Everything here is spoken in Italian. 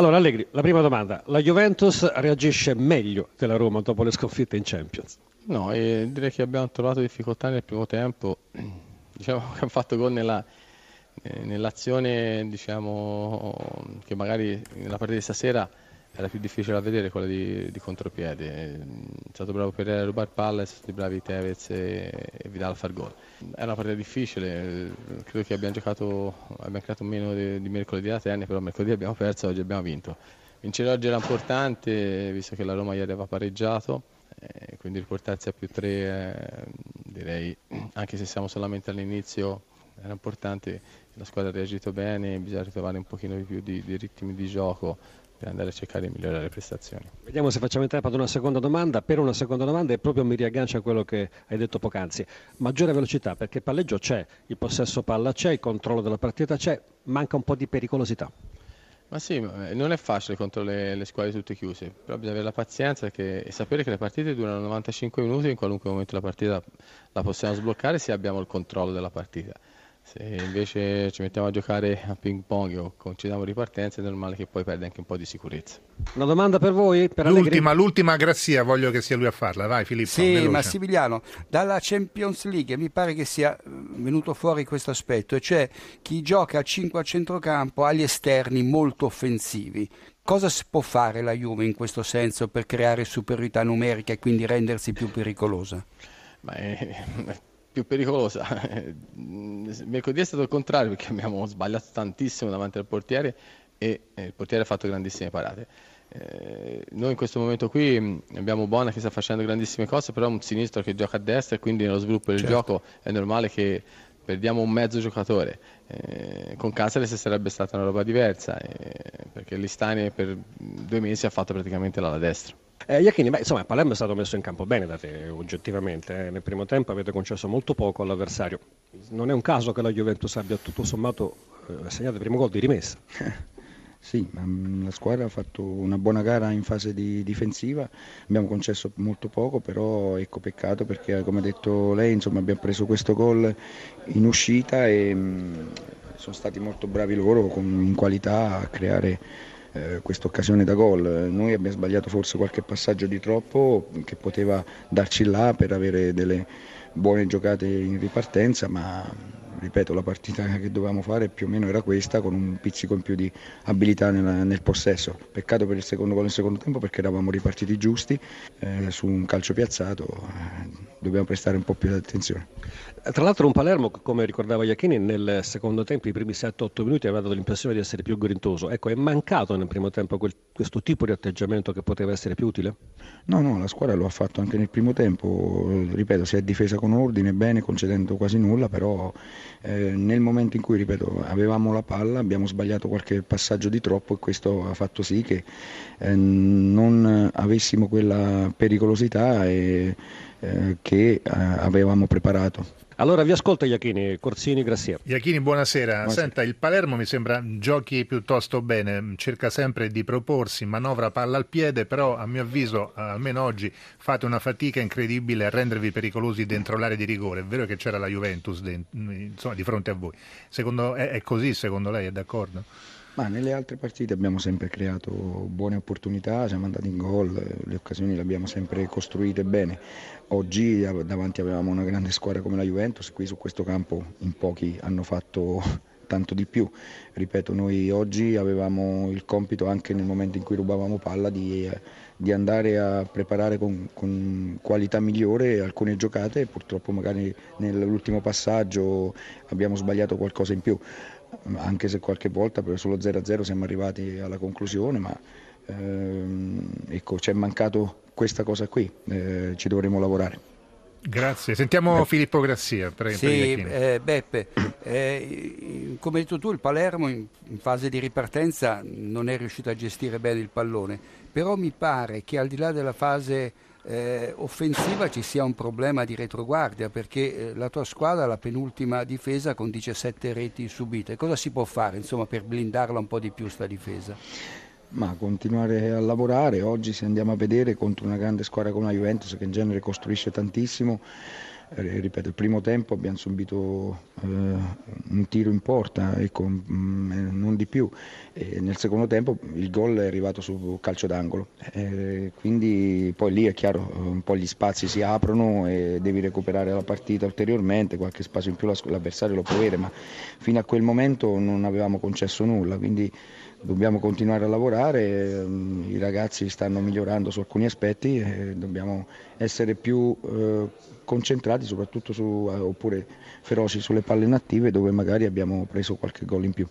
Allora Allegri, la prima domanda, la Juventus reagisce meglio della Roma dopo le sconfitte in Champions? No, eh, direi che abbiamo trovato difficoltà nel primo tempo, diciamo che abbiamo fatto gol nella, eh, nell'azione diciamo, che magari nella partita di stasera era più difficile da vedere quella di, di contropiede. È stato bravo Pereira a rubare palla, è stati bravi Tevez e, e Vidal a far gol. Era una partita difficile, credo che abbiamo giocato, abbiamo creato meno di, di mercoledì a Atene, però mercoledì abbiamo perso e oggi abbiamo vinto. Vincere oggi era importante, visto che la Roma ieri aveva pareggiato, eh, quindi riportarsi a più tre, eh, direi, anche se siamo solamente all'inizio, era importante, la squadra ha reagito bene, bisogna ritrovare un pochino di più di, di ritmi di gioco per andare a cercare di migliorare le prestazioni. Vediamo se facciamo in tempo ad una seconda domanda. Per una seconda domanda e proprio mi riaggancio a quello che hai detto poc'anzi. Maggiore velocità perché il palleggio c'è, il possesso palla c'è, il controllo della partita c'è, manca un po' di pericolosità. Ma sì, non è facile contro le, le squadre tutte chiuse, però bisogna avere la pazienza che, e sapere che le partite durano 95 minuti, in qualunque momento la partita la possiamo sbloccare se abbiamo il controllo della partita. Se invece ci mettiamo a giocare a ping pong o concediamo ripartenza è normale che poi perda anche un po' di sicurezza. Una domanda per voi? Per l'ultima, l'ultima grazia, voglio che sia lui a farla. Vai Filippo. Sì, veloce. Massimiliano, dalla Champions League mi pare che sia eh, venuto fuori questo aspetto, e cioè chi gioca a 5 a centrocampo ha gli esterni molto offensivi. Cosa si può fare la Juve in questo senso per creare superiorità numerica e quindi rendersi più pericolosa? Beh, più pericolosa. Mercoledì è stato il contrario perché abbiamo sbagliato tantissimo davanti al portiere e eh, il portiere ha fatto grandissime parate. Eh, noi in questo momento qui mm, abbiamo Bona che sta facendo grandissime cose, però un sinistro che gioca a destra e quindi nello sviluppo del certo. gioco è normale che perdiamo un mezzo giocatore. Eh, con Caceres sarebbe stata una roba diversa, eh, perché Listani per due mesi ha fatto praticamente l'ala destra. Eh, Iachini, beh, insomma, Palermo è stato messo in campo bene da te, oggettivamente. Eh. Nel primo tempo avete concesso molto poco all'avversario. Non è un caso che la Juventus abbia tutto sommato eh, segnato il primo gol di rimessa. Sì, mm, la squadra ha fatto una buona gara in fase di difensiva, abbiamo concesso molto poco, però ecco peccato perché come ha detto lei insomma, abbiamo preso questo gol in uscita e mm, sono stati molto bravi loro in qualità a creare eh, questa occasione da gol. Noi abbiamo sbagliato forse qualche passaggio di troppo che poteva darci là per avere delle buone giocate in ripartenza, ma ripeto, la partita che dovevamo fare più o meno era questa, con un pizzico in più di abilità nel, nel possesso. Peccato per il secondo gol nel secondo tempo perché eravamo ripartiti giusti eh, su un calcio piazzato, eh, dobbiamo prestare un po' più di attenzione. Tra l'altro un Palermo, come ricordava Iachini, nel secondo tempo, i primi 7-8 minuti aveva dato l'impressione di essere più grintoso. Ecco, è mancato nel primo tempo quel, questo tipo di atteggiamento che poteva essere più utile? No, no, la squadra lo ha fatto anche nel primo tempo, ripeto, si è difesa con ordine, bene, concedendo quasi nulla, però eh, nel momento in cui, ripeto, avevamo la palla, abbiamo sbagliato qualche passaggio di troppo e questo ha fatto sì che eh, non avessimo quella pericolosità e, eh, che eh, avevamo preparato. Allora vi ascolto Iachini, Corsini, Grassia. Iachini, buonasera. buonasera. Senta, il Palermo mi sembra giochi piuttosto bene, cerca sempre di proporsi, manovra palla al piede, però a mio avviso, almeno oggi, fate una fatica incredibile a rendervi pericolosi dentro l'area di rigore. È vero che c'era la Juventus dentro, insomma, di fronte a voi. Secondo, è, è così secondo lei, è d'accordo? Ma nelle altre partite abbiamo sempre creato buone opportunità, siamo andati in gol, le occasioni le abbiamo sempre costruite bene. Oggi davanti avevamo una grande squadra come la Juventus, qui su questo campo in pochi hanno fatto tanto di più. Ripeto, noi oggi avevamo il compito anche nel momento in cui rubavamo palla di, di andare a preparare con, con, qualità migliore alcune giocate purtroppo magari nell'ultimo passaggio abbiamo sbagliato qualcosa in più anche se qualche volta per solo 0-0 siamo arrivati alla conclusione, ma ehm, ecco, ci è mancato questa cosa qui, eh, ci dovremo lavorare. Grazie, sentiamo Beh. Filippo Grassia. Per, sì, per eh, Beppe, eh, come hai detto tu il Palermo in, in fase di ripartenza non è riuscito a gestire bene il pallone, però mi pare che al di là della fase eh, offensiva ci sia un problema di retroguardia perché eh, la tua squadra ha la penultima difesa con 17 reti subite. Cosa si può fare insomma, per blindarla un po' di più sta difesa? Ma continuare a lavorare, oggi se andiamo a vedere contro una grande squadra come la Juventus che in genere costruisce tantissimo, ripeto, il primo tempo abbiamo subito eh, un tiro in porta, ecco, mh, mm, non di più. E nel secondo tempo il gol è arrivato su calcio d'angolo, eh, quindi poi lì è chiaro, un po' gli spazi si aprono e devi recuperare la partita ulteriormente, qualche spazio in più l'avversario lo può avere, ma fino a quel momento non avevamo concesso nulla, quindi dobbiamo continuare a lavorare, i ragazzi stanno migliorando su alcuni aspetti e dobbiamo essere più eh, concentrati soprattutto su, oppure feroci sulle palle inattive dove magari abbiamo preso qualche gol in più.